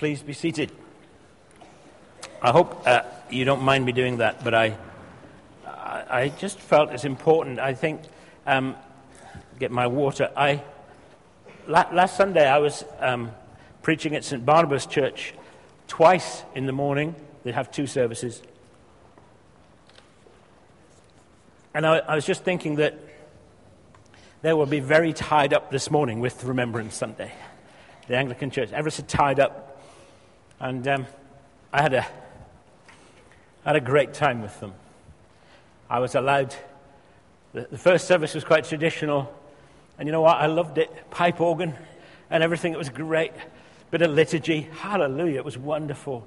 Please be seated. I hope uh, you don't mind me doing that, but I, I, I just felt it's important. I think, um, get my water. I, la- last Sunday I was um, preaching at St. Barnabas Church twice in the morning. They have two services. And I, I was just thinking that they will be very tied up this morning with Remembrance Sunday. The Anglican Church, ever so tied up. And um, I had a, had a great time with them. I was allowed, the, the first service was quite traditional. And you know what? I loved it. Pipe organ and everything. It was great. Bit of liturgy. Hallelujah. It was wonderful.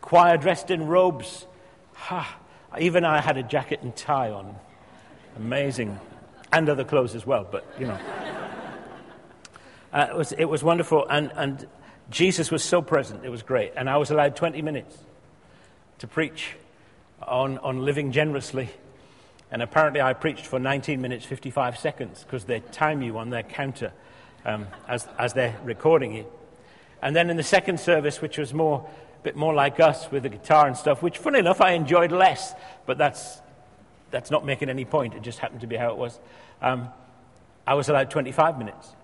Choir dressed in robes. Ha. Even I had a jacket and tie on. Amazing and other clothes as well, but you know. uh, it, was, it was wonderful, and, and Jesus was so present, it was great. And I was allowed 20 minutes to preach on, on living generously. And apparently, I preached for 19 minutes 55 seconds because they time you on their counter um, as, as they're recording you. And then in the second service, which was more, a bit more like us with the guitar and stuff, which, funny enough, I enjoyed less, but that's that's not making any point. It just happened to be how it was. Um, I was allowed 25 minutes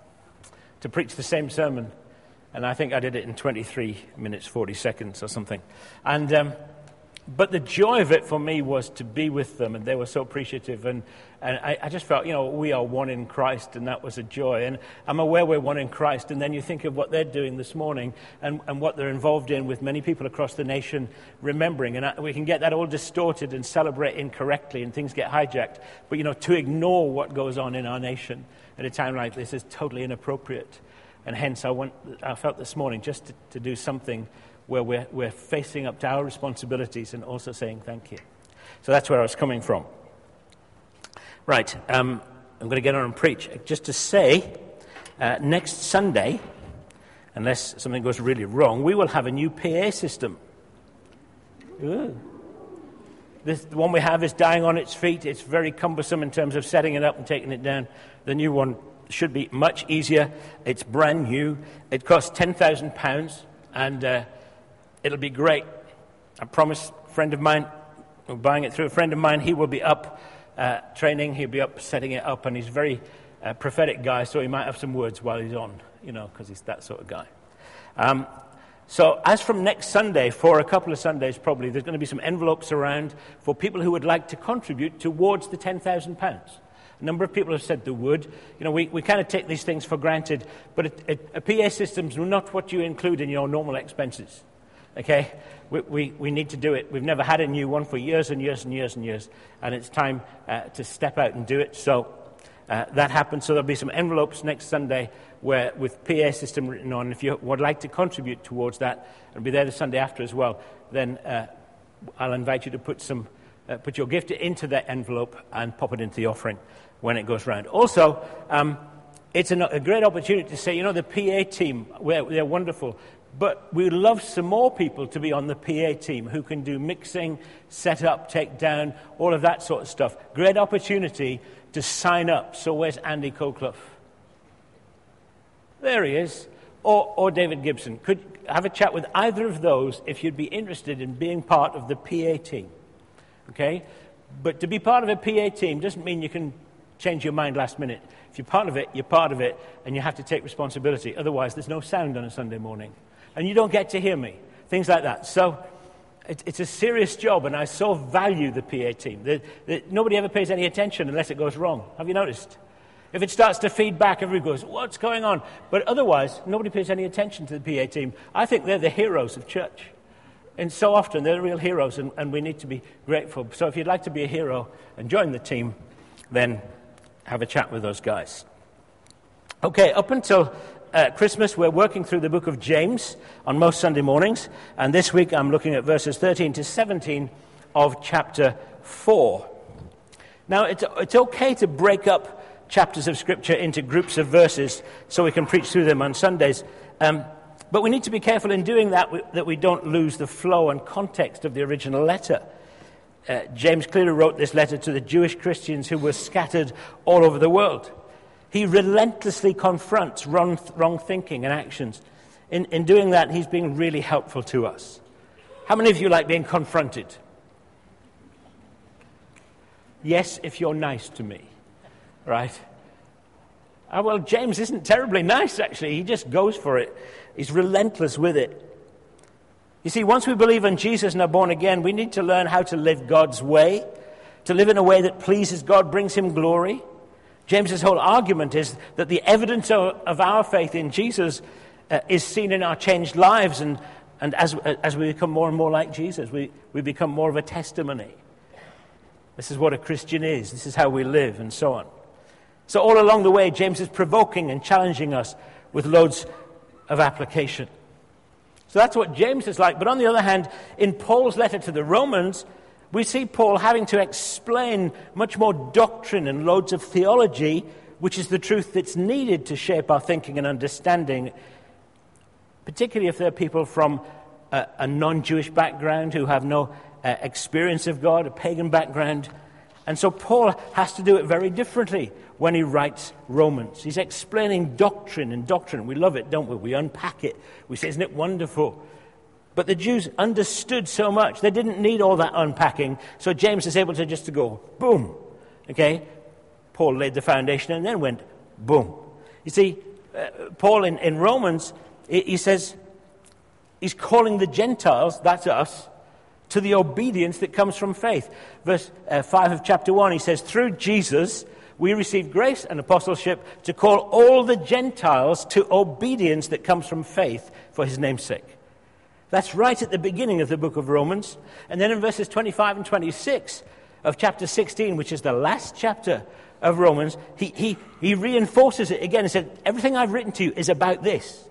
to preach the same sermon, and I think I did it in 23 minutes 40 seconds or something. And um, but the joy of it for me was to be with them, and they were so appreciative. And, and I, I, just felt, you know, we are one in Christ, and that was a joy. And I'm aware we're one in Christ. And then you think of what they're doing this morning and, and what they're involved in with many people across the nation remembering. And I, we can get that all distorted and celebrate incorrectly, and things get hijacked. But, you know, to ignore what goes on in our nation at a time like this is totally inappropriate. And hence, I, want, I felt this morning just to, to do something where we're, we're facing up to our responsibilities and also saying thank you. So that's where I was coming from. Right, um, I'm going to get on and preach. Just to say, uh, next Sunday, unless something goes really wrong, we will have a new PA system. Ooh. This, the one we have is dying on its feet. It's very cumbersome in terms of setting it up and taking it down. The new one should be much easier. It's brand new. It costs £10,000, and uh, It'll be great. I promise, a friend of mine, buying it through a friend of mine, he will be up uh, training, he'll be up setting it up, and he's a very uh, prophetic guy, so he might have some words while he's on, you know, because he's that sort of guy. Um, so, as from next Sunday, for a couple of Sundays probably, there's going to be some envelopes around for people who would like to contribute towards the £10,000. A number of people have said they would. You know, we, we kind of take these things for granted, but a, PA system's not what you include in your normal expenses. Okay? We, we, we, need to do it. We've never had a new one for years and years and years and years, and it's time uh, to step out and do it. So uh, that happens. So there'll be some envelopes next Sunday where, with PA system written on. If you would like to contribute towards that, and be there the Sunday after as well, then uh, I'll invite you to put, some, uh, put your gift into that envelope and pop it into the offering when it goes round. Also, um, it's a, great opportunity to say, you know, the PA team, they're wonderful. But we'd love some more people to be on the PA team who can do mixing, set up, take down, all of that sort of stuff. Great opportunity to sign up. So where's Andy Colclough? There he is. Or, or David Gibson. Could have a chat with either of those if you'd be interested in being part of the PA team. Okay? But to be part of a PA team doesn't mean you can change your mind last minute. If you're part of it, you're part of it, and you have to take responsibility. Otherwise, there's no sound on a Sunday morning and you don't get to hear me. Things like that. So it, it's a serious job, and I so value the PA team. The, the, nobody ever pays any attention unless it goes wrong. Have you noticed? If it starts to feed back, everybody goes, What's going on? But otherwise, nobody pays any attention to the PA team. I think they're the heroes of church. And so often, they're real heroes, and, and we need to be grateful. So if you'd like to be a hero and join the team, then have a chat with those guys. Okay, up until uh, Christmas, we're working through the book of James on most Sunday mornings, and this week I'm looking at verses 13 to 17 of chapter 4. Now, it's, it's okay to break up chapters of Scripture into groups of verses so we can preach through them on Sundays. Um, but we need to be careful in doing that that we don't lose the flow and context of the original letter. Uh, James clearly wrote this letter to the Jewish Christians who were scattered all over the world. He relentlessly confronts wrong, wrong thinking and actions. in, in doing that, he's being really helpful to us. How many of you like being confronted? Yes, if you're nice to me, right? Oh, well, James isn't terribly nice, actually. He just goes for it, he's relentless with it. You see, once we believe in Jesus and are born again, we need to learn how to live God's way, to live in a way that pleases God, brings him glory. James's whole argument is that the evidence of, of our faith in Jesus uh, is seen in our changed lives, and, and as, as we become more and more like Jesus, we, we become more of a testimony. This is what a Christian is, this is how we live, and so on. So, all along the way, James is provoking and challenging us with loads of application. So, that's what James is like. But on the other hand, in Paul's letter to the Romans, we see Paul having to explain much more doctrine and loads of theology, which is the truth that's needed to shape our thinking and understanding, particularly if there are people from a, a non Jewish background who have no uh, experience of God, a pagan background. And so Paul has to do it very differently when he writes Romans. He's explaining doctrine and doctrine. We love it, don't we? We unpack it. We say, Isn't it wonderful? But the Jews understood so much. They didn't need all that unpacking. So James is able to just to go, boom. Okay? Paul laid the foundation and then went, boom. You see, uh, Paul in, in Romans, he, he says, he's calling the Gentiles, that's us, to the obedience that comes from faith. Verse uh, 5 of chapter 1, he says, Through Jesus, we receive grace and apostleship to call all the Gentiles to obedience that comes from faith for his name's sake. That's right at the beginning of the book of Romans. And then in verses 25 and 26 of chapter 16, which is the last chapter of Romans, he, he, he reinforces it again and said, Everything I've written to you is about this.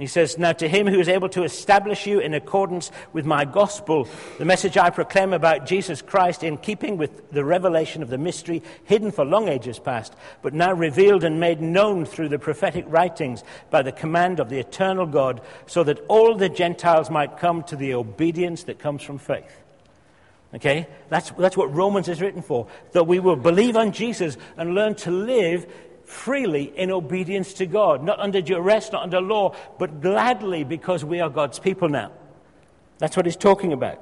He says, Now to him who is able to establish you in accordance with my gospel, the message I proclaim about Jesus Christ in keeping with the revelation of the mystery hidden for long ages past, but now revealed and made known through the prophetic writings by the command of the eternal God, so that all the Gentiles might come to the obedience that comes from faith. Okay? That's, that's what Romans is written for. That we will believe on Jesus and learn to live freely in obedience to God, not under duress, not under law, but gladly because we are God's people now. That's what he's talking about.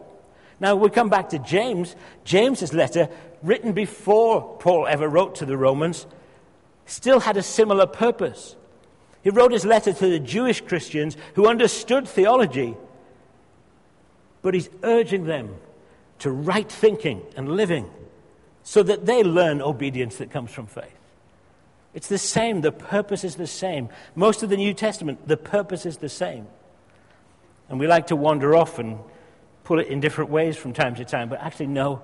Now we come back to James. James's letter, written before Paul ever wrote to the Romans, still had a similar purpose. He wrote his letter to the Jewish Christians who understood theology, but he's urging them to right thinking and living so that they learn obedience that comes from faith. It's the same. The purpose is the same. Most of the New Testament, the purpose is the same. And we like to wander off and pull it in different ways from time to time, but actually, no.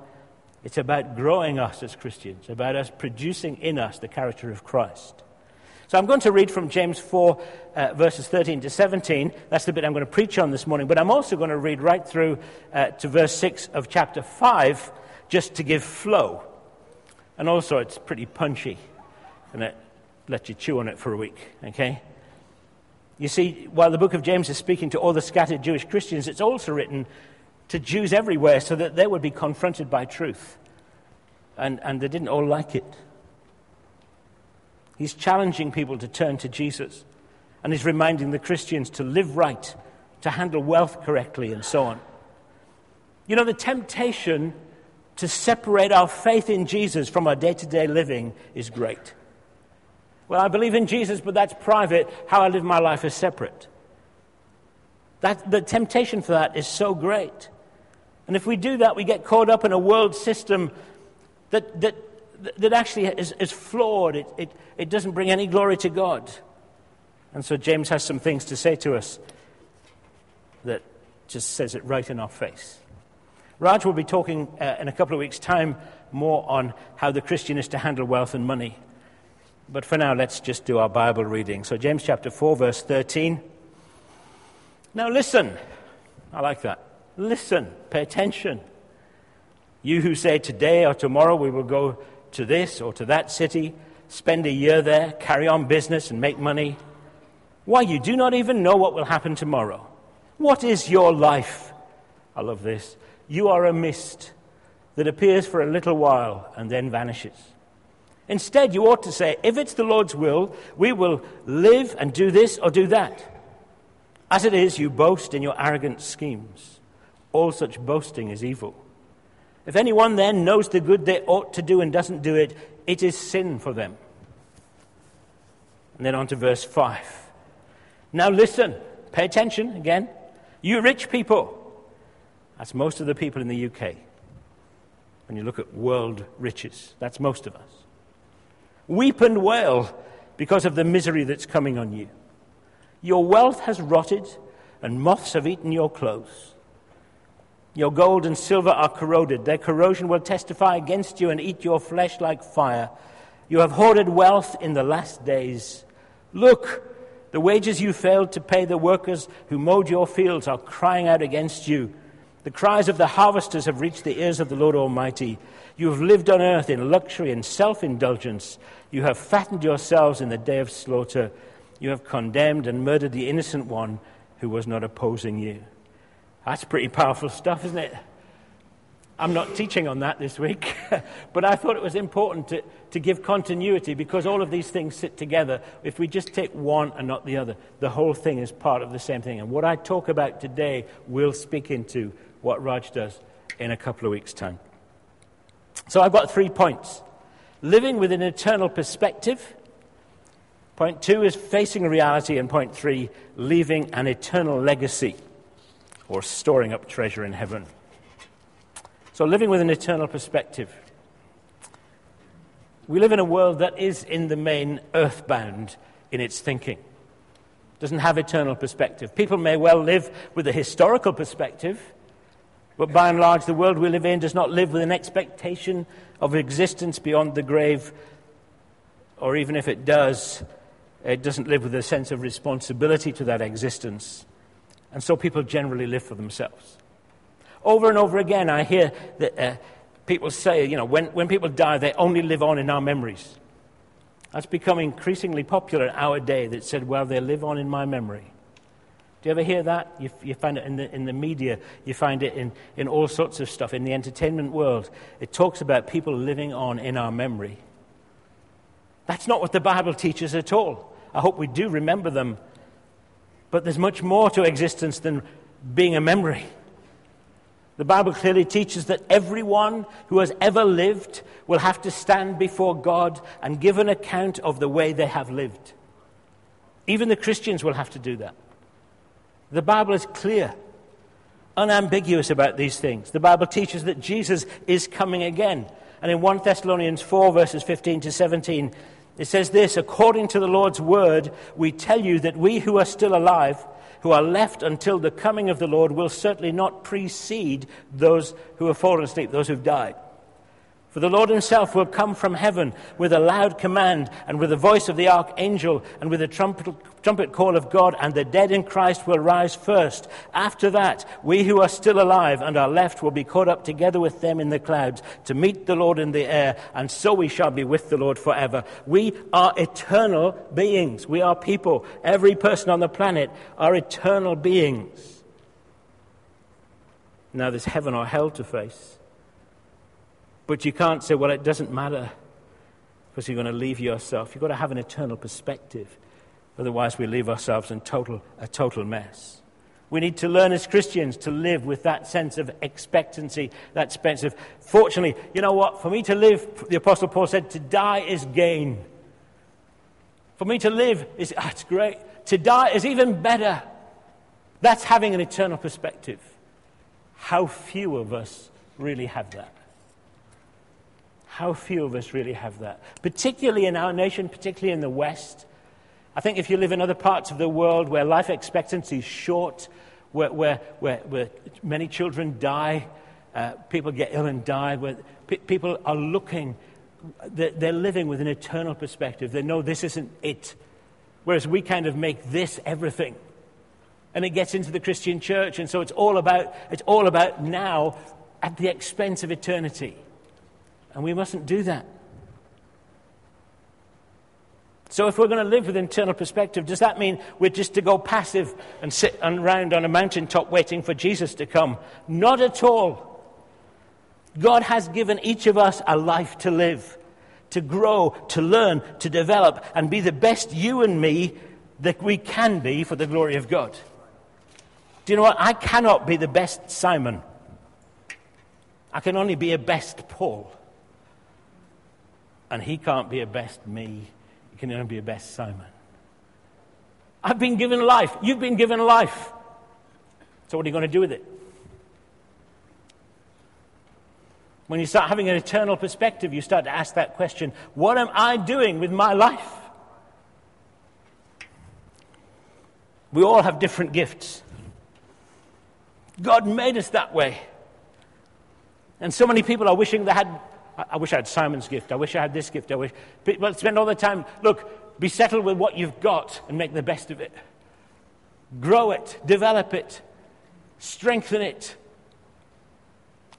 It's about growing us as Christians, about us producing in us the character of Christ. So I'm going to read from James 4, uh, verses 13 to 17. That's the bit I'm going to preach on this morning. But I'm also going to read right through uh, to verse 6 of chapter 5, just to give flow. And also, it's pretty punchy and it let you chew on it for a week, okay? You see, while the book of James is speaking to all the scattered Jewish Christians, it's also written to Jews everywhere so that they would be confronted by truth. And, and they didn't all like it. He's challenging people to turn to Jesus. And he's reminding the Christians to live right, to handle wealth correctly, and so on. You know, the temptation to separate our faith in Jesus from our day to day living is great. Well, I believe in Jesus, but that's private. How I live my life is separate. That, the temptation for that is so great. And if we do that, we get caught up in a world system that, that, that actually is, is flawed. It, it, it doesn't bring any glory to God. And so James has some things to say to us that just says it right in our face. Raj will be talking uh, in a couple of weeks' time more on how the Christian is to handle wealth and money. But for now, let's just do our Bible reading. So, James chapter 4, verse 13. Now, listen. I like that. Listen. Pay attention. You who say today or tomorrow we will go to this or to that city, spend a year there, carry on business, and make money. Why, you do not even know what will happen tomorrow. What is your life? I love this. You are a mist that appears for a little while and then vanishes. Instead, you ought to say, if it's the Lord's will, we will live and do this or do that. As it is, you boast in your arrogant schemes. All such boasting is evil. If anyone then knows the good they ought to do and doesn't do it, it is sin for them. And then on to verse 5. Now listen, pay attention again. You rich people. That's most of the people in the UK. When you look at world riches, that's most of us. Weep and wail because of the misery that's coming on you. Your wealth has rotted, and moths have eaten your clothes. Your gold and silver are corroded. Their corrosion will testify against you and eat your flesh like fire. You have hoarded wealth in the last days. Look, the wages you failed to pay the workers who mowed your fields are crying out against you. The cries of the harvesters have reached the ears of the Lord Almighty. You have lived on earth in luxury and self indulgence. You have fattened yourselves in the day of slaughter. You have condemned and murdered the innocent one who was not opposing you. That's pretty powerful stuff, isn't it? I'm not teaching on that this week, but I thought it was important to, to give continuity because all of these things sit together. If we just take one and not the other, the whole thing is part of the same thing. And what I talk about today will speak into what Raj does in a couple of weeks' time. So I've got three points living with an eternal perspective. Point two is facing reality, and point three, leaving an eternal legacy or storing up treasure in heaven. So, living with an eternal perspective. We live in a world that is, in the main, earthbound in its thinking. Doesn't have eternal perspective. People may well live with a historical perspective, but by and large, the world we live in does not live with an expectation of existence beyond the grave, or even if it does, it doesn't live with a sense of responsibility to that existence. And so people generally live for themselves. Over and over again, I hear that uh, people say, you know, when, when people die, they only live on in our memories. That's become increasingly popular in our day that said, well, they live on in my memory. Do you ever hear that? You, you find it in the, in the media, you find it in, in all sorts of stuff, in the entertainment world. It talks about people living on in our memory. That's not what the Bible teaches at all. I hope we do remember them but there's much more to existence than being a memory. The Bible clearly teaches that everyone who has ever lived will have to stand before God and give an account of the way they have lived. Even the Christians will have to do that. The Bible is clear, unambiguous about these things. The Bible teaches that Jesus is coming again. And in 1 Thessalonians 4, verses 15 to 17, it says this according to the Lord's word, we tell you that we who are still alive, who are left until the coming of the Lord, will certainly not precede those who have fallen asleep, those who've died. For the Lord himself will come from heaven with a loud command, and with the voice of the archangel, and with the trumpet, trumpet call of God, and the dead in Christ will rise first. After that, we who are still alive and are left will be caught up together with them in the clouds to meet the Lord in the air, and so we shall be with the Lord forever. We are eternal beings. We are people. Every person on the planet are eternal beings. Now there's heaven or hell to face. But you can't say, well, it doesn't matter because you're going to leave yourself. You've got to have an eternal perspective. Otherwise, we leave ourselves in total, a total mess. We need to learn as Christians to live with that sense of expectancy, that sense of, fortunately, you know what? For me to live, the Apostle Paul said, to die is gain. For me to live is, that's ah, great. To die is even better. That's having an eternal perspective. How few of us really have that. How few of us really have that, particularly in our nation, particularly in the West. I think if you live in other parts of the world where life expectancy is short, where, where, where, where many children die, uh, people get ill and die, where people are looking, they're, they're living with an eternal perspective. They know this isn't it. Whereas we kind of make this everything. And it gets into the Christian church, and so it's all about, it's all about now at the expense of eternity. And we mustn't do that. So, if we're going to live with internal perspective, does that mean we're just to go passive and sit around on a mountaintop waiting for Jesus to come? Not at all. God has given each of us a life to live to grow, to learn, to develop, and be the best you and me that we can be for the glory of God. Do you know what? I cannot be the best Simon. I can only be a best Paul. And he can't be a best me. He can only be a best Simon. I've been given life. You've been given life. So, what are you going to do with it? When you start having an eternal perspective, you start to ask that question what am I doing with my life? We all have different gifts. God made us that way. And so many people are wishing they had. I wish I had Simon's gift. I wish I had this gift. I wish. People spend all the time, look, be settled with what you've got and make the best of it. Grow it, develop it, strengthen it.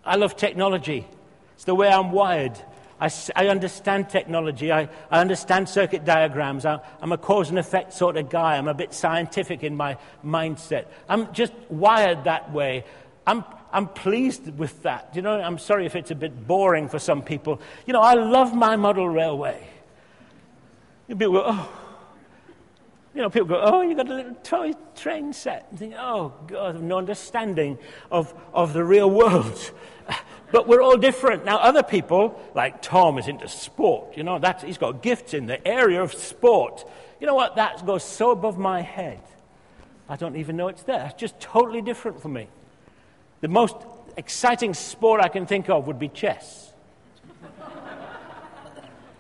I love technology. It's the way I'm wired. I, I understand technology. I, I, understand circuit diagrams. I, I'm a cause and effect sort of guy. I'm a bit scientific in my mindset. I'm just wired that way. I'm, I'm pleased with that. You know, I'm sorry if it's a bit boring for some people. You know, I love my model railway. People go, oh. You know, people go, oh, you've got a little toy train set. And think, oh, God, no understanding of, of the real world. But we're all different. Now, other people, like Tom, is into sport. You know, that's, he's got gifts in the area of sport. You know what? That goes so above my head. I don't even know it's there. It's just totally different for me. The most exciting sport I can think of would be chess.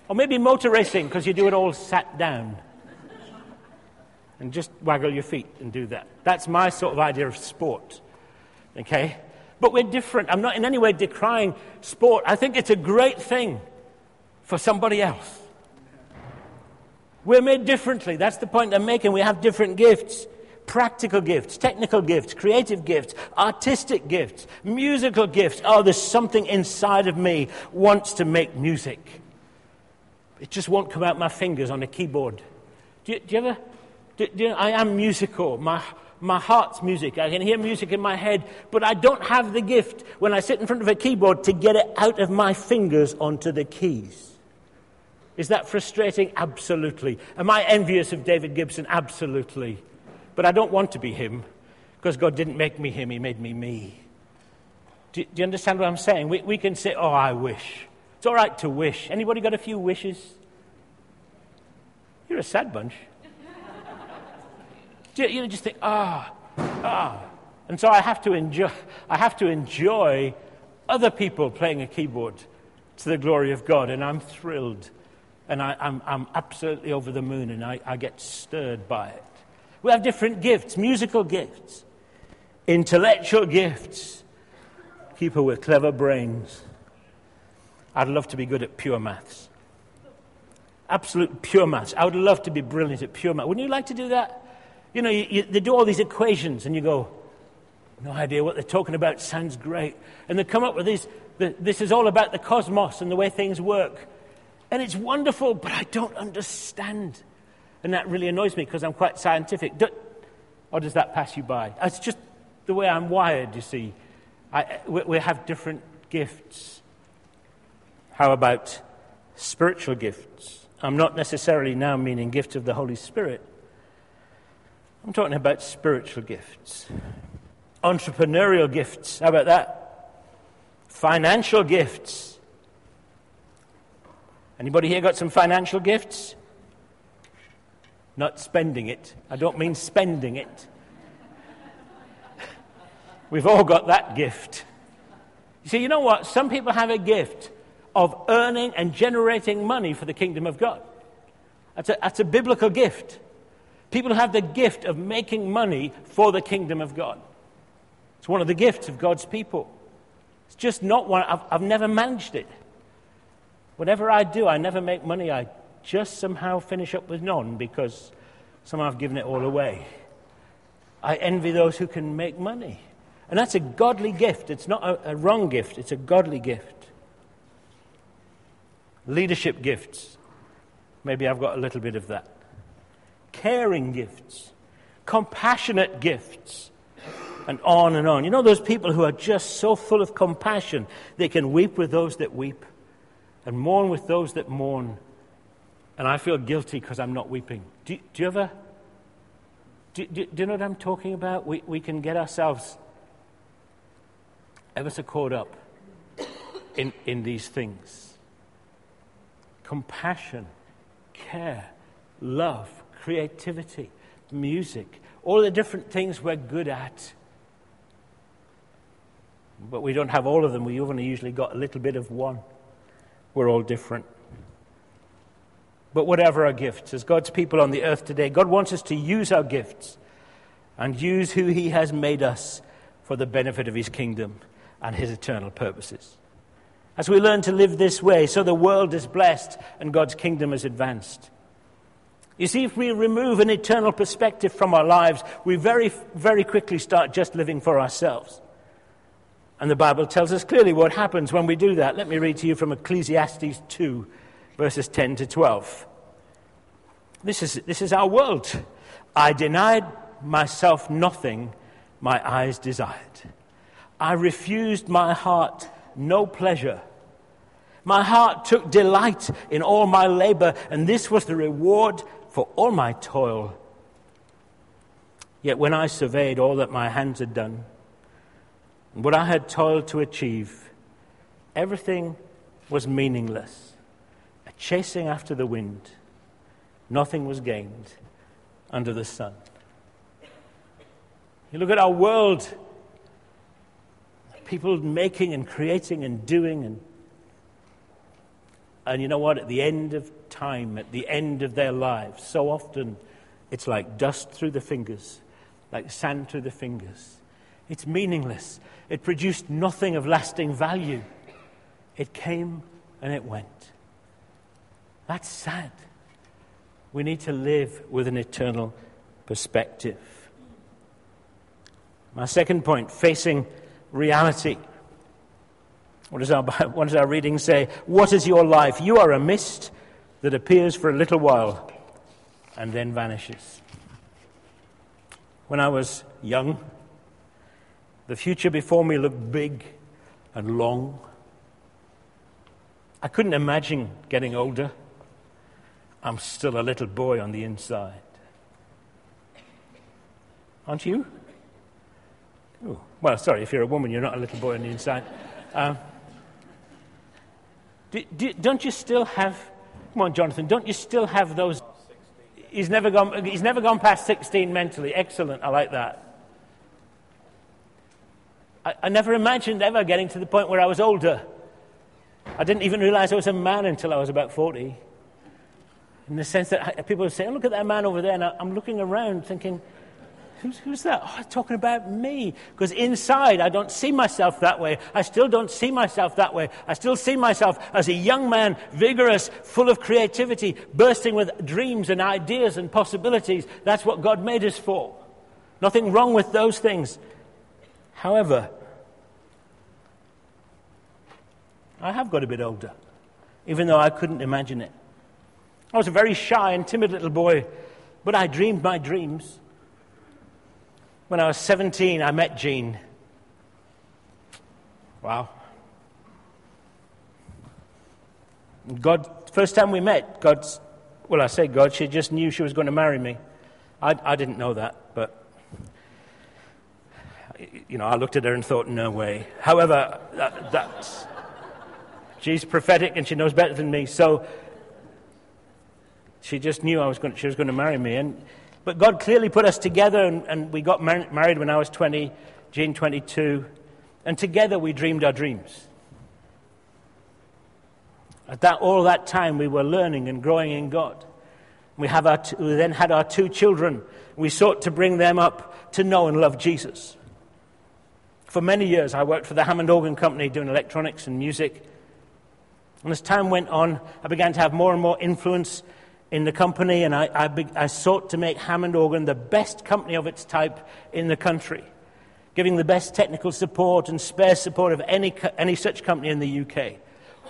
or maybe motor racing, because you do it all sat down. And just waggle your feet and do that. That's my sort of idea of sport. Okay? But we're different. I'm not in any way decrying sport. I think it's a great thing for somebody else. We're made differently. That's the point I'm making. We have different gifts practical gifts, technical gifts, creative gifts, artistic gifts, musical gifts. Oh, there's something inside of me wants to make music. It just won't come out my fingers on a keyboard. Do you, do you ever? Do, do you know, I am musical. My my heart's music. I can hear music in my head, but I don't have the gift when I sit in front of a keyboard to get it out of my fingers onto the keys. Is that frustrating? Absolutely. Am I envious of David Gibson? Absolutely. But I don't want to be him because God didn't make me him, He made me me. Do, do you understand what I'm saying? We, we can say, oh, I wish. It's all right to wish. Anybody got a few wishes? You're a sad bunch. You know, just think, ah, ah. And so I have to enjoy, I have to enjoy other people playing a keyboard to the glory of God, and I'm thrilled. And I, am I'm, I'm absolutely over the moon, and I, I get stirred by it. We have different gifts musical gifts, intellectual gifts, people with clever brains. I'd love to be good at pure maths. Absolute pure maths. I would love to be brilliant at pure maths. Wouldn't you like to do that? You know, you, you, they do all these equations, and you go, no idea what they're talking about, sounds great. And they come up with these, the, this is all about the cosmos and the way things work. And it's wonderful, but I don't understand. And that really annoys me because I'm quite scientific. Do, or does that pass you by? It's just the way I'm wired, you see. I, we, we have different gifts. How about spiritual gifts? I'm not necessarily now meaning gift of the Holy Spirit. I'm talking about spiritual gifts, entrepreneurial gifts. How about that? Financial gifts. Anybody here got some financial gifts? Not spending it. I don't mean spending it. We've all got that gift. You see, you know what? Some people have a gift of earning and generating money for the kingdom of God. That's a, that's a biblical gift. People have the gift of making money for the kingdom of God. It's one of the gifts of God's people. It's just not one, I've, I've never managed it. Whatever I do, I never make money. I just somehow finish up with none because somehow I've given it all away. I envy those who can make money. And that's a godly gift. It's not a, a wrong gift, it's a godly gift. Leadership gifts. Maybe I've got a little bit of that caring gifts, compassionate gifts, and on and on. You know those people who are just so full of compassion, they can weep with those that weep. and mourn with those that mourn. And I feel guilty because I'm not weeping. Do, do you ever? Do, do, do, you know what I'm talking about? We, we can get ourselves ever so caught up in, in these things compassion, care, love, creativity, music, all the different things we're good at. But we don't have all of them. We've only usually got a little bit of one. We're all different. But whatever our gifts, as God's people on the earth today, God wants us to use our gifts and use who He has made us for the benefit of His kingdom and His eternal purposes. As we learn to live this way, so the world is blessed and God's kingdom is advanced. You see, if we remove an eternal perspective from our lives, we very, very quickly start just living for ourselves. And the Bible tells us clearly what happens when we do that. Let me read to you from Ecclesiastes 2, verses 10 to 12. This is, this is our world. I denied myself nothing my eyes desired. I refused my heart no pleasure. My heart took delight in all my labor, and this was the reward for all my toil. Yet when I surveyed all that my hands had done, and what I had toiled to achieve, everything was meaningless, chasing after the wind. Nothing was gained under the sun. You look at our world, people making and creating and doing and and you know what? At the end of time, at the end of their lives, so often it's like dust through the fingers, like sand through the fingers. It's meaningless. It produced nothing of lasting value. It came and it went. That's sad. We need to live with an eternal perspective. My second point facing reality. What does, our, what does our reading say? What is your life? You are a mist that appears for a little while and then vanishes. When I was young, the future before me looked big and long. I couldn't imagine getting older. I'm still a little boy on the inside. Aren't you? Ooh. Well, sorry, if you're a woman, you're not a little boy on the inside. Um, do, do, don't you still have, come on, Jonathan, don't you still have those? He's never gone, he's never gone past 16 mentally. Excellent, I like that. I, I never imagined ever getting to the point where I was older. I didn't even realize I was a man until I was about 40. In the sense that people would say, oh, look at that man over there. And I'm looking around thinking, who's, who's that? Oh, talking about me. Because inside, I don't see myself that way. I still don't see myself that way. I still see myself as a young man, vigorous, full of creativity, bursting with dreams and ideas and possibilities. That's what God made us for. Nothing wrong with those things. However, I have got a bit older, even though I couldn't imagine it. I was a very shy and timid little boy, but I dreamed my dreams. When I was 17, I met Jean. Wow. God, first time we met, God, well, I say God, she just knew she was going to marry me. I, I didn't know that, but you know, I looked at her and thought, no way. However, that, that's, she's prophetic and she knows better than me. So she just knew I was going, she was going to marry me. And, but God clearly put us together, and, and we got mar- married when I was 20, Jean 22, and together we dreamed our dreams. At that, all that time, we were learning and growing in God. We, have our t- we then had our two children. We sought to bring them up to know and love Jesus. For many years, I worked for the Hammond Organ Company doing electronics and music. And as time went on, I began to have more and more influence in the company, and I, I, be, I, sought to make Hammond Organ the best company of its type in the country, giving the best technical support and spare support of any, any such company in the UK.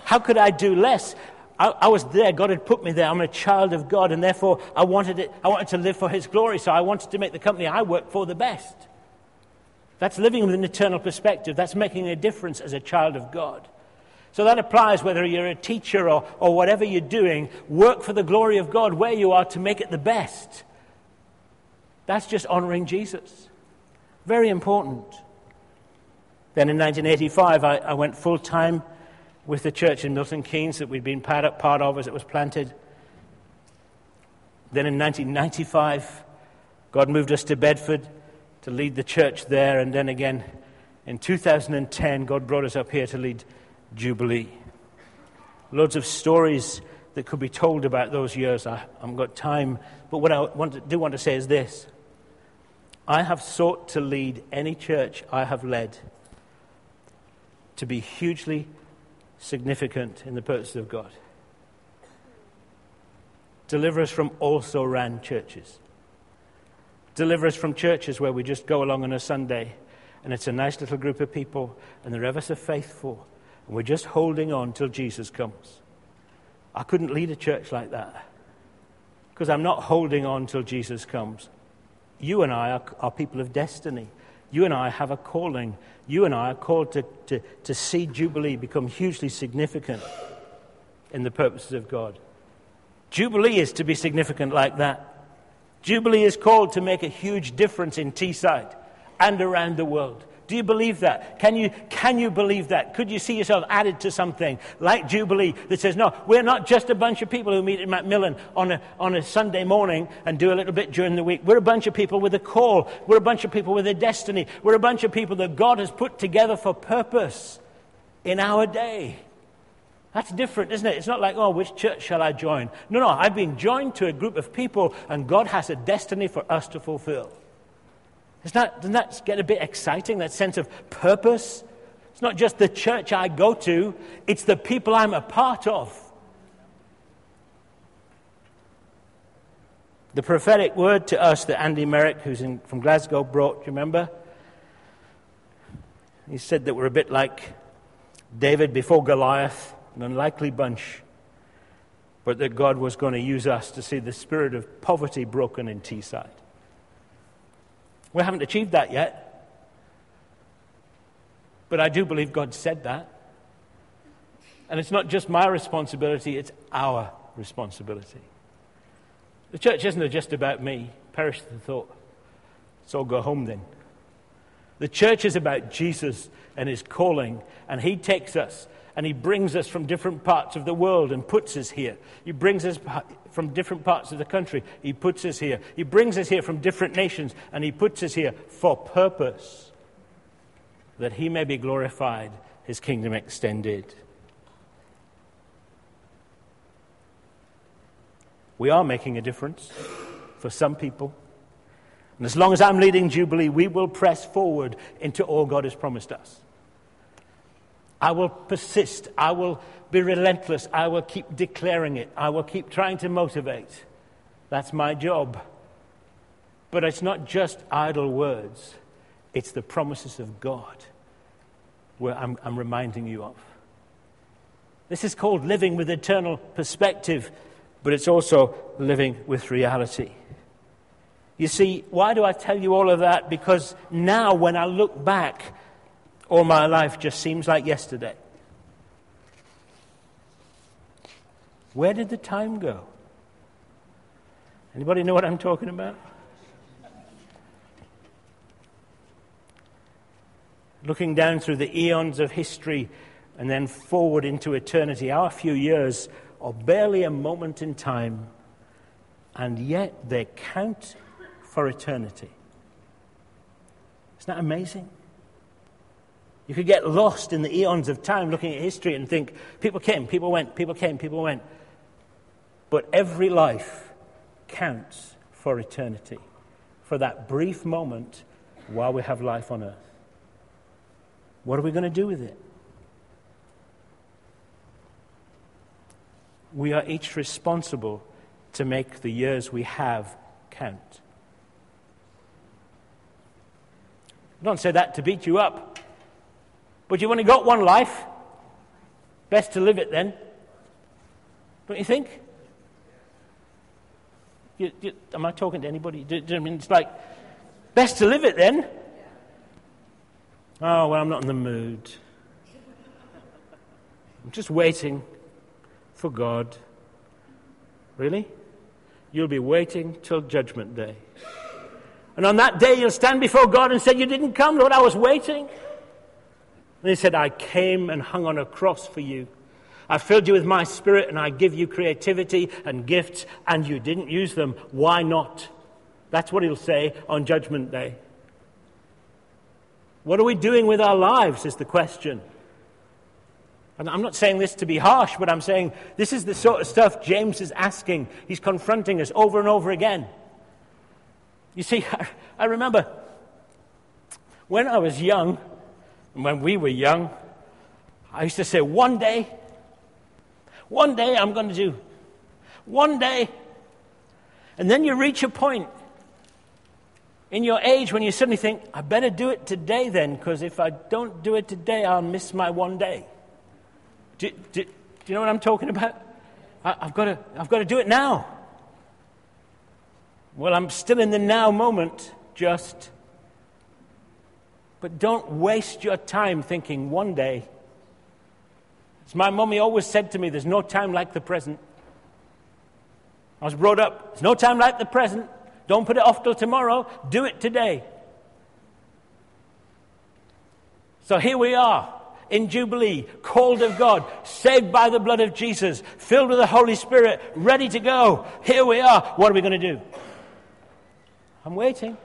How could I do less? I, I, was there. God had put me there. I'm a child of God, and therefore I wanted, it, I wanted to live for His glory, so I wanted to make the company I worked for the best. That's living with an eternal perspective. That's making a difference as a child of God. So that applies whether you're a teacher or, or whatever you're doing. Work for the glory of God where you are to make it the best. That's just honoring Jesus. Very important. Then in 1985, I, I went full time with the church in Milton Keynes that we'd been part part of as it was planted. Then in 1995, God moved us to Bedford to lead the church there. And then again in 2010, God brought us up here to lead Jubilee. Loads of stories that could be told about those years. I haven't got time. But what I want to, do want to say is this I have sought to lead any church I have led to be hugely significant in the purposes of God. Deliver us from also ran churches. Deliver us from churches where we just go along on a Sunday and it's a nice little group of people and they're ever so faithful and we're just holding on till Jesus comes. I couldn't lead a church like that because I'm not holding on till Jesus comes. You and I are, are, people of destiny. You and I have a calling. You and I are called to, to, to see Jubilee become hugely significant in the purposes of God. Jubilee is to be significant like that. Jubilee is called to make a huge difference in Teesside and around the world. Do you believe that? Can you, can you believe that? Could you see yourself added to something like Jubilee that says, no, we're not just a bunch of people who meet in Macmillan on a, on a Sunday morning and do a little bit during the week. We're a bunch of people with a call. We're a bunch of people with a destiny. We're a bunch of people that God has put together for purpose in our day. That's different, isn't it? It's not like, oh, which church shall I join? No, no, I've been joined to a group of people and God has a destiny for us to fulfill. That, doesn't that get a bit exciting, that sense of purpose? It's not just the church I go to, it's the people I'm a part of. The prophetic word to us that Andy Merrick, who's in, from Glasgow, brought, do you remember? He said that we're a bit like David before Goliath, an unlikely bunch, but that God was going to use us to see the spirit of poverty broken in Teesside. We haven't achieved that yet. But I do believe God said that. And it's not just my responsibility, it's our responsibility. The church isn't just about me. Perish the thought. So go home then. The church is about Jesus and his calling, and he takes us and he brings us from different parts of the world and puts us here. He brings us from different parts of the country. He puts us here. He brings us here from different nations and he puts us here for purpose that he may be glorified, his kingdom extended. We are making a difference for some people. And as long as I'm leading Jubilee, we will press forward into all God has promised us. I will persist. I will be relentless. I will keep declaring it. I will keep trying to motivate. That's my job. But it's not just idle words, it's the promises of God where I'm, I'm reminding you of. This is called living with eternal perspective, but it's also living with reality. You see, why do I tell you all of that? Because now, when I look back, all my life just seems like yesterday. Where did the time go? Anybody know what I'm talking about? Looking down through the eons of history and then forward into eternity, our few years are barely a moment in time, and yet they count for eternity. Isn't that amazing? You could get lost in the eons of time looking at history and think people came, people went, people came, people went. But every life counts for eternity, for that brief moment while we have life on earth. What are we going to do with it? We are each responsible to make the years we have count. Don't say that to beat you up. But you've only got one life. Best to live it then. Don't you think? You, you, am I talking to anybody? Do, do, I mean, it's like, best to live it then. Oh, well, I'm not in the mood. I'm just waiting for God. Really? You'll be waiting till Judgment Day. And on that day, you'll stand before God and say, You didn't come, Lord, I was waiting. And he said, I came and hung on a cross for you. I filled you with my spirit and I give you creativity and gifts, and you didn't use them. Why not? That's what he'll say on Judgment Day. What are we doing with our lives, is the question. And I'm not saying this to be harsh, but I'm saying this is the sort of stuff James is asking. He's confronting us over and over again. You see, I remember when I was young, and when we were young, I used to say, one day, one day I'm going to do, one day. And then you reach a point in your age when you suddenly think, I better do it today then, because if I don't do it today, I'll miss my one day. Do, do, do you know what I'm talking about? I, I've, got to, I've got to do it now. Well, I'm still in the now moment, just. But don't waste your time thinking one day. As my mummy always said to me, there's no time like the present. I was brought up, there's no time like the present. Don't put it off till tomorrow. Do it today. So here we are in Jubilee, called of God, saved by the blood of Jesus, filled with the Holy Spirit, ready to go. Here we are. What are we going to do? I'm waiting.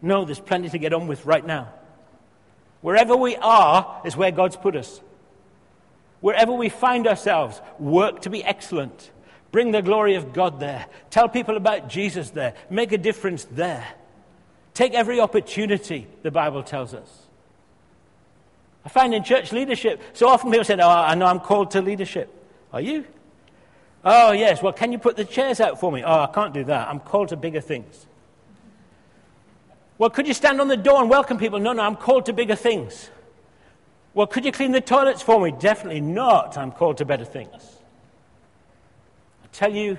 No, there's plenty to get on with right now. Wherever we are is where God's put us. Wherever we find ourselves, work to be excellent. Bring the glory of God there. Tell people about Jesus there. Make a difference there. Take every opportunity, the Bible tells us. I find in church leadership, so often people say, Oh, I know I'm called to leadership. Are you? Oh, yes. Well, can you put the chairs out for me? Oh, I can't do that. I'm called to bigger things. Well, could you stand on the door and welcome people? No, no, I'm called to bigger things. Well, could you clean the toilets for me? Definitely not. I'm called to better things. I tell you,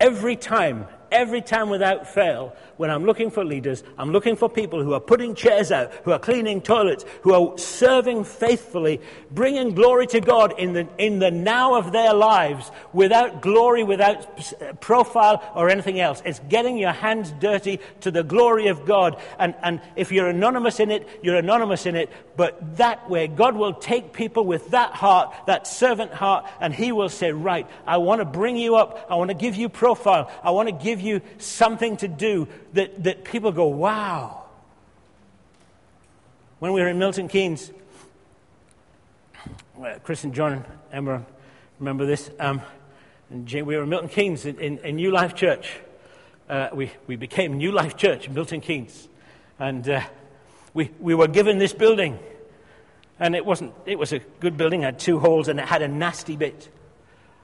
every time every time without fail, when I'm looking for leaders, I'm looking for people who are putting chairs out, who are cleaning toilets, who are serving faithfully, bringing glory to God in the, in the now of their lives without glory, without profile or anything else. It's getting your hands dirty to the glory of God. And, and if you're anonymous in it, you're anonymous in it. But that way, God will take people with that heart, that servant heart, and He will say, Right, I want to bring you up. I want to give you profile. I want to give you something to do that, that people go, wow. When we were in Milton Keynes, Chris and John, and Emma, remember this? Um, we were in Milton Keynes in, in, in New Life Church. Uh, we, we became New Life Church in Milton Keynes. And uh, we, we were given this building. And it, wasn't, it was a good building, had two halls, and it had a nasty bit.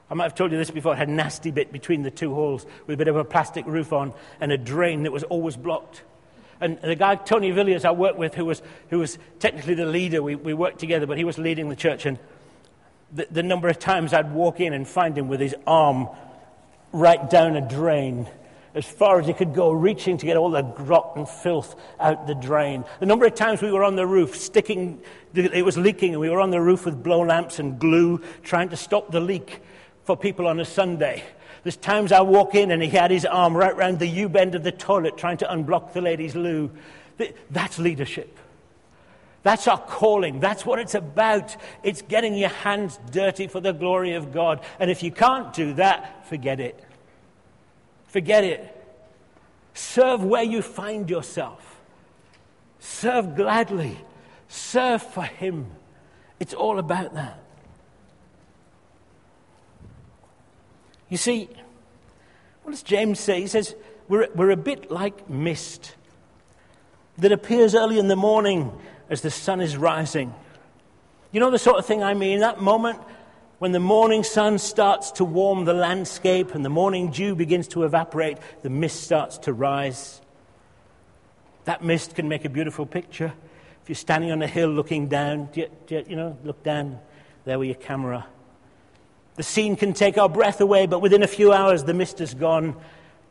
I might have told you this before. It had a nasty bit between the two halls with a bit of a plastic roof on and a drain that was always blocked. And the guy, Tony Villiers, I worked with, who was, who was technically the leader, we, we worked together, but he was leading the church. And the, the number of times I'd walk in and find him with his arm right down a drain as far as he could go, reaching to get all the grot and filth out the drain. The number of times we were on the roof, sticking, it was leaking, and we were on the roof with blow lamps and glue, trying to stop the leak for people on a Sunday. There's times I walk in and he had his arm right round the U bend of the toilet trying to unblock the ladies' loo. That's leadership. That's our calling. That's what it's about. It's getting your hands dirty for the glory of God. And if you can't do that, forget it. Forget it. Serve where you find yourself. Serve gladly. Serve for Him. It's all about that. You see, what does James say? He says, we're, we're a bit like mist that appears early in the morning as the sun is rising. You know the sort of thing I mean? That moment when the morning sun starts to warm the landscape and the morning dew begins to evaporate, the mist starts to rise. That mist can make a beautiful picture. If you're standing on a hill looking down, do you, do you, you know, look down there with your camera. The scene can take our breath away, but within a few hours, the mist is gone.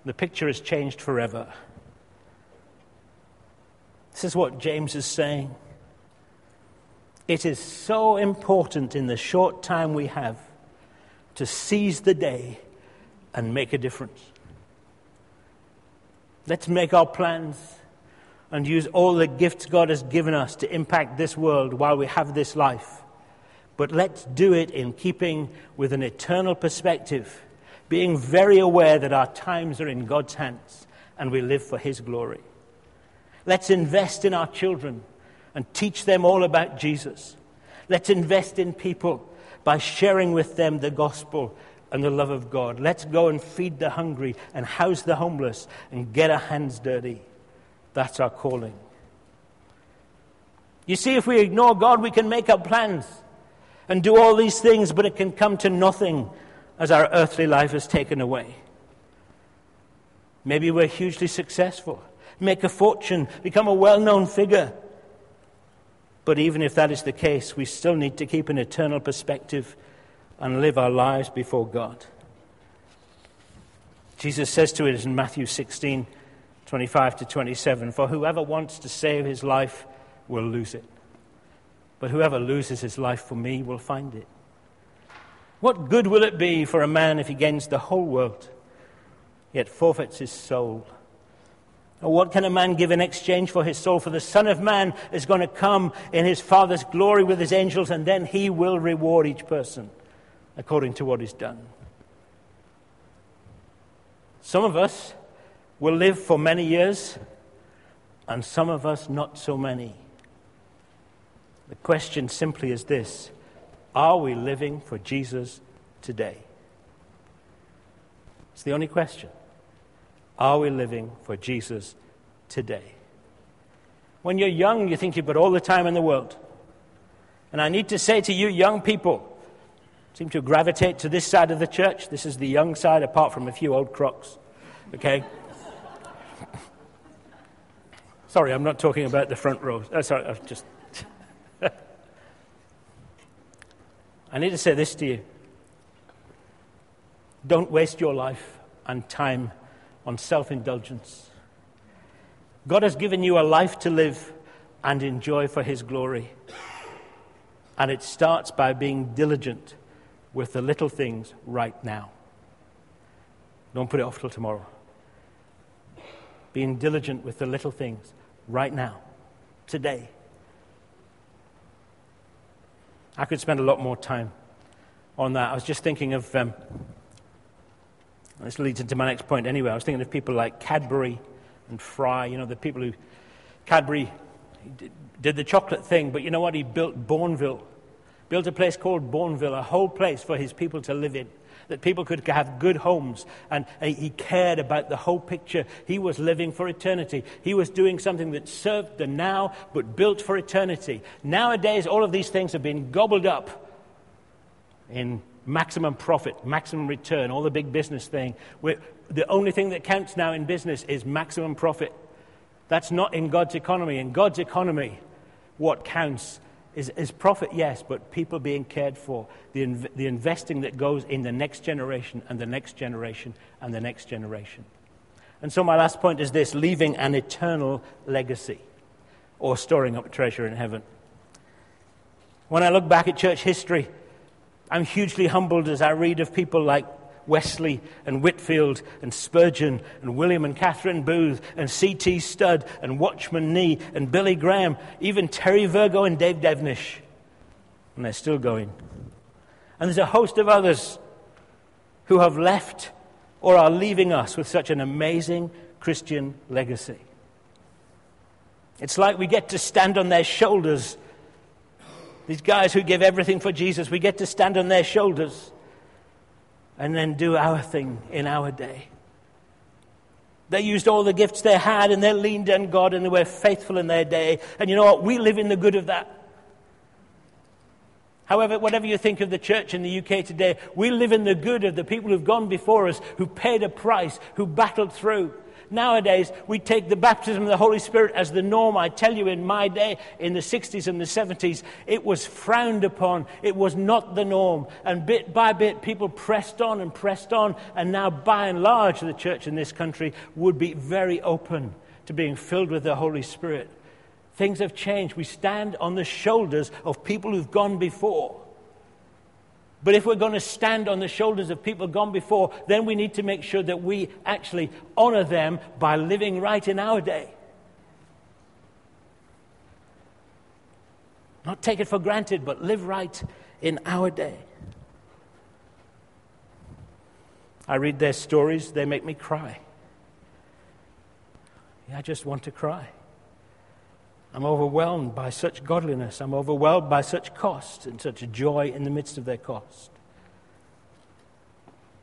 The picture has changed forever. This is what James is saying. It is so important in the short time we have to seize the day and make a difference. Let's make our plans and use all the gifts God has given us to impact this world while we have this life. But let's do it in keeping with an eternal perspective, being very aware that our times are in God's hands and we live for His glory. Let's invest in our children and teach them all about Jesus. Let's invest in people by sharing with them the gospel and the love of God. Let's go and feed the hungry and house the homeless and get our hands dirty. That's our calling. You see, if we ignore God, we can make up plans and do all these things, but it can come to nothing as our earthly life is taken away. Maybe we're hugely successful, make a fortune, become a well known figure. But even if that is the case, we still need to keep an eternal perspective and live our lives before God. Jesus says to us in Matthew 16, 25 to 27 For whoever wants to save his life will lose it, but whoever loses his life for me will find it. What good will it be for a man if he gains the whole world, yet forfeits his soul? What can a man give in exchange for his soul? For the Son of Man is going to come in his Father's glory with his angels, and then he will reward each person according to what is done. Some of us will live for many years, and some of us not so many. The question simply is this Are we living for Jesus today? It's the only question. Are we living for Jesus today? When you're young, you think you've got all the time in the world. And I need to say to you, young people, seem to gravitate to this side of the church. This is the young side, apart from a few old crocs. Okay? sorry, I'm not talking about the front row. Oh, sorry, I've just. I need to say this to you. Don't waste your life and time on self indulgence. God has given you a life to live and enjoy for His glory. And it starts by being diligent with the little things right now. Don't put it off till tomorrow. Being diligent with the little things right now, today. I could spend a lot more time on that. I was just thinking of um, this leads into my next point anyway. I was thinking of people like Cadbury and Fry, you know, the people who. Cadbury did the chocolate thing, but you know what? He built Bournville. Built a place called Bournville, a whole place for his people to live in, that people could have good homes. And uh, he cared about the whole picture. He was living for eternity. He was doing something that served the now, but built for eternity. Nowadays, all of these things have been gobbled up in maximum profit, maximum return, all the big business thing. We're, the only thing that counts now in business is maximum profit. That's not in God's economy. In God's economy, what counts is, is profit, yes, but people being cared for, the, inv- the investing that goes in the next generation and the next generation and the next generation. And so, my last point is this leaving an eternal legacy or storing up treasure in heaven. When I look back at church history, I'm hugely humbled as I read of people like Wesley and Whitefield and Spurgeon and William and Catherine Booth and C.T. Studd and Watchman Nee and Billy Graham, even Terry Virgo and Dave Devenish. And they're still going. And there's a host of others who have left or are leaving us with such an amazing Christian legacy. It's like we get to stand on their shoulders these guys who give everything for Jesus, we get to stand on their shoulders and then do our thing in our day. They used all the gifts they had and they leaned on God and they were faithful in their day. And you know what? We live in the good of that. However, whatever you think of the church in the UK today, we live in the good of the people who've gone before us, who paid a price, who battled through. Nowadays, we take the baptism of the Holy Spirit as the norm. I tell you, in my day, in the 60s and the 70s, it was frowned upon. It was not the norm. And bit by bit, people pressed on and pressed on. And now, by and large, the church in this country would be very open to being filled with the Holy Spirit Things have changed. We stand on the shoulders of people who've gone before. But if we're going to stand on the shoulders of people gone before, then we need to make sure that we actually honor them by living right in our day. Not take it for granted, but live right in our day. I read their stories, they make me cry. I just want to cry. I'm overwhelmed by such godliness. I'm overwhelmed by such cost and such joy in the midst of their cost.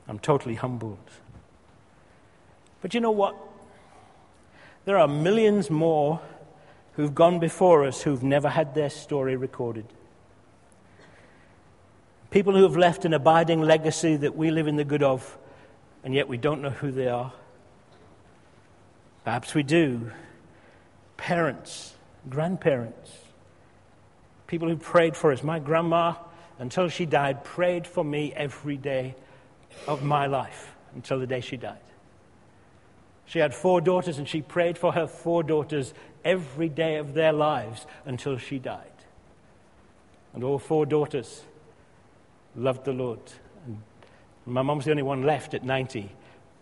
I'm totally humbled. But you know what? There are millions more who've gone before us who've never had their story recorded. People who have left an abiding legacy that we live in the good of, and yet we don't know who they are. Perhaps we do. Parents, grandparents, people who prayed for us. My grandma, until she died, prayed for me every day of my life until the day she died. She had four daughters, and she prayed for her four daughters every day of their lives until she died. And all four daughters loved the Lord. And my mom's the only one left at 90,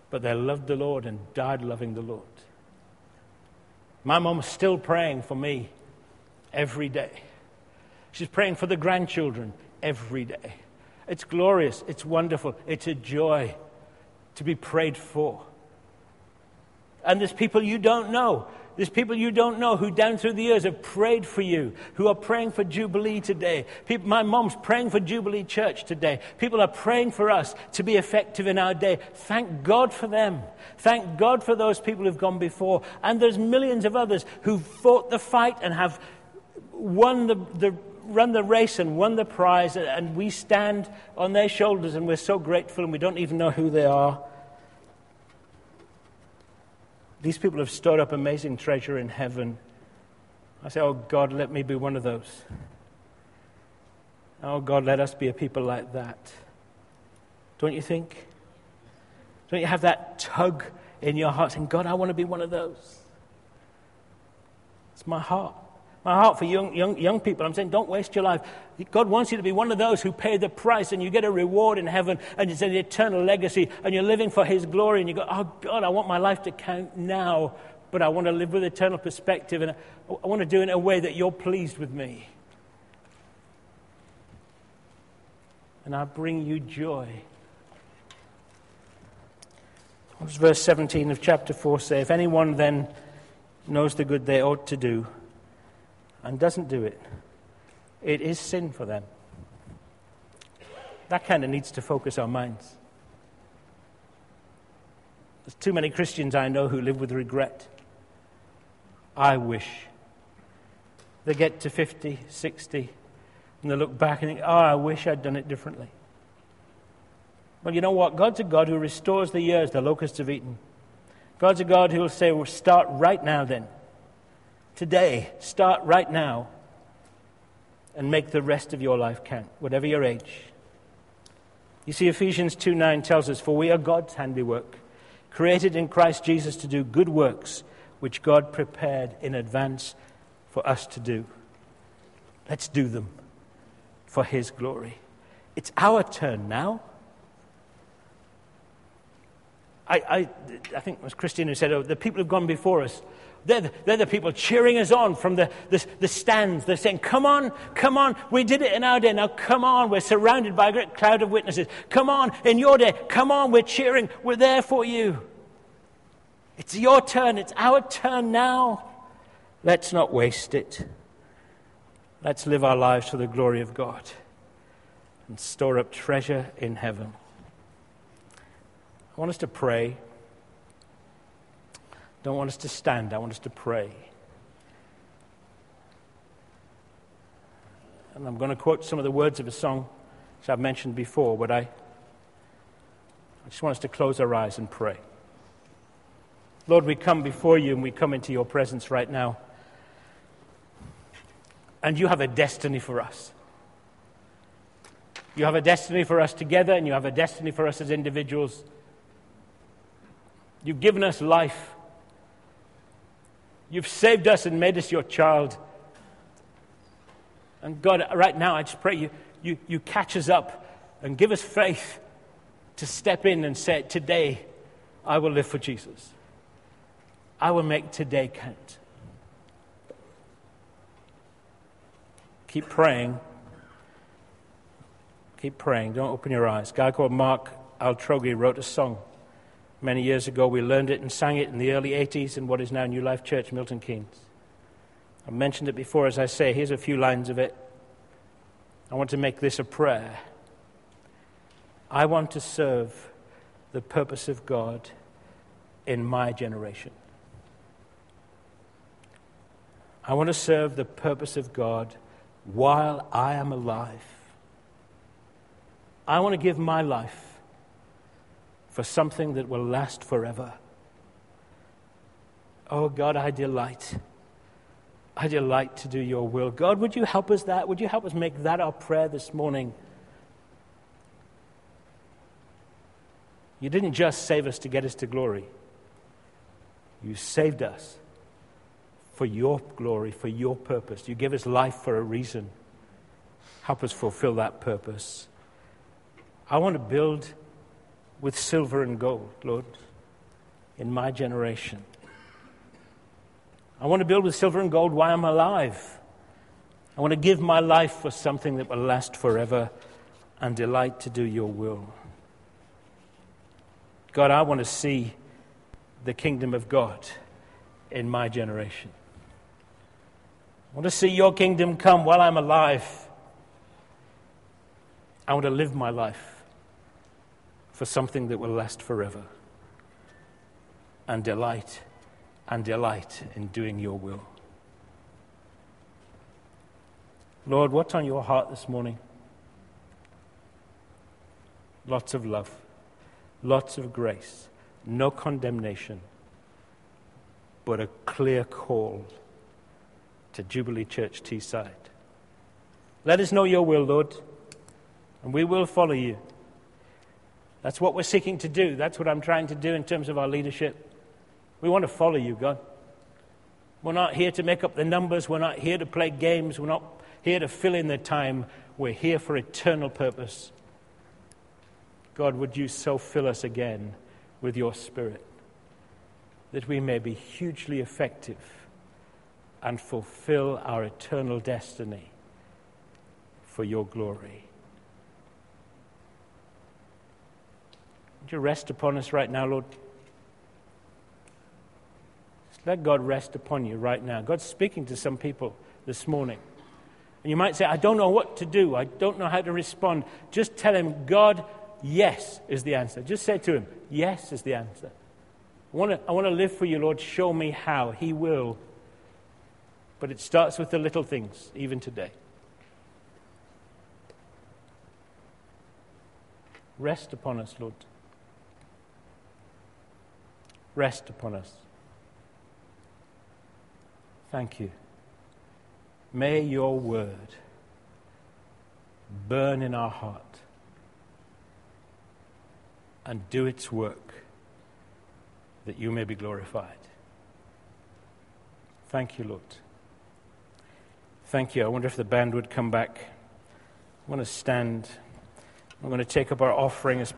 but they loved the Lord and died loving the Lord. My mom's still praying for me every day. She's praying for the grandchildren every day. It's glorious. It's wonderful. It's a joy to be prayed for. And there's people you don't know. There's people you don't know who, down through the years, have prayed for you, who are praying for Jubilee today. People, my mom's praying for Jubilee Church today. People are praying for us to be effective in our day. Thank God for them. Thank God for those people who've gone before. And there's millions of others who've fought the fight and have won the, the run the race and won the prize, and we stand on their shoulders and we're so grateful and we don't even know who they are. These people have stored up amazing treasure in heaven. I say, Oh God, let me be one of those. Oh God, let us be a people like that. Don't you think? Don't you have that tug in your heart saying, God, I want to be one of those? It's my heart my heart for young, young, young people. I'm saying, don't waste your life. God wants you to be one of those who pay the price and you get a reward in heaven and it's an eternal legacy and you're living for His glory and you go, oh God, I want my life to count now, but I want to live with eternal perspective and I want to do it in a way that you're pleased with me. And I bring you joy. What does verse 17 of chapter 4 say? If anyone then knows the good they ought to do, and doesn't do it, it is sin for them. That kind of needs to focus our minds. There's too many Christians I know who live with regret. I wish. They get to 50, 60, and they look back and think, oh, I wish I'd done it differently. Well, you know what? God's a God who restores the years the locusts have eaten. God's a God who will say, well, start right now then today, start right now, and make the rest of your life count, whatever your age. You see, Ephesians 2 9 tells us, For we are God's handiwork, created in Christ Jesus to do good works, which God prepared in advance for us to do. Let's do them for His glory. It's our turn now. I, I, I think it was Christine who said, oh, the people who've gone before us, they're the, they're the people cheering us on from the, the, the, stands. They're saying, Come on, come on. We did it in our day. Now come on. We're surrounded by a great cloud of witnesses. Come on, in your day. Come on, we're cheering. We're there for you. It's your turn. It's our turn now. Let's not waste it. Let's live our lives for the glory of God and store up treasure in heaven. I want us to pray don't want us to stand, I want us to pray. And I'm going to quote some of the words of a song which I've mentioned before, but I, I just want us to close our eyes and pray. Lord, we come before you and we come into your presence right now. And you have a destiny for us. You have a destiny for us together, and you have a destiny for us as individuals. You've given us life. You've saved us and made us your child. And God, right now, I just pray you, you, you catch us up and give us faith to step in and say, Today, I will live for Jesus. I will make today count. Keep praying. Keep praying. Don't open your eyes. A guy called Mark Altrogge wrote a song many years ago. We learned it and sang it in the early 80s in what is now New Life Church, Milton Keynes. I've mentioned it before, as I say. Here's a few lines of it. I want to make this a prayer. I want to serve the purpose of God in my generation. I want to serve the purpose of God while I am alive. I want to give my life for something that will last forever. Oh God, I delight. I delight to do your will. God, would you help us that? Would you help us make that our prayer this morning? You didn't just save us to get us to glory, you saved us for your glory, for your purpose. You give us life for a reason. Help us fulfill that purpose. I want to build with silver and gold, Lord, in my generation. I want to build with silver and gold while I'm alive. I want to give my life for something that will last forever and delight to do your will. God, I want to see the kingdom of God in my generation. I want to see your kingdom come while I'm alive. I want to live my life for something that will last forever and delight and delight in doing your will. Lord, what's on your heart this morning? Lots of love, lots of grace, no condemnation, but a clear call to Jubilee Church Teesside. Let us know your will, Lord, and we will follow you. That's what we're seeking to do. That's what I'm trying to do in terms of our leadership. We want to follow you, God. We're not here to make up the numbers. We're not here to play games. We're not here to fill in the time. We're here for eternal purpose. God, would you so fill us again with your Spirit that we may be hugely effective and fulfill our eternal destiny for your glory. Would you rest upon us right now, Lord? Let God rest upon you right now. God's speaking to some people this morning. And you might say, I don't know what to do. I don't know how to respond. Just tell him, God, yes is the answer. Just say to him, yes is the answer. I want to, I want to live for you, Lord. Show me how. He will. But it starts with the little things, even today. Rest upon us, Lord. Rest upon us. Thank you. May your word burn in our heart and do its work that you may be glorified. Thank you, Lord. Thank you. I wonder if the band would come back. I want to stand. I'm going to take up our offering as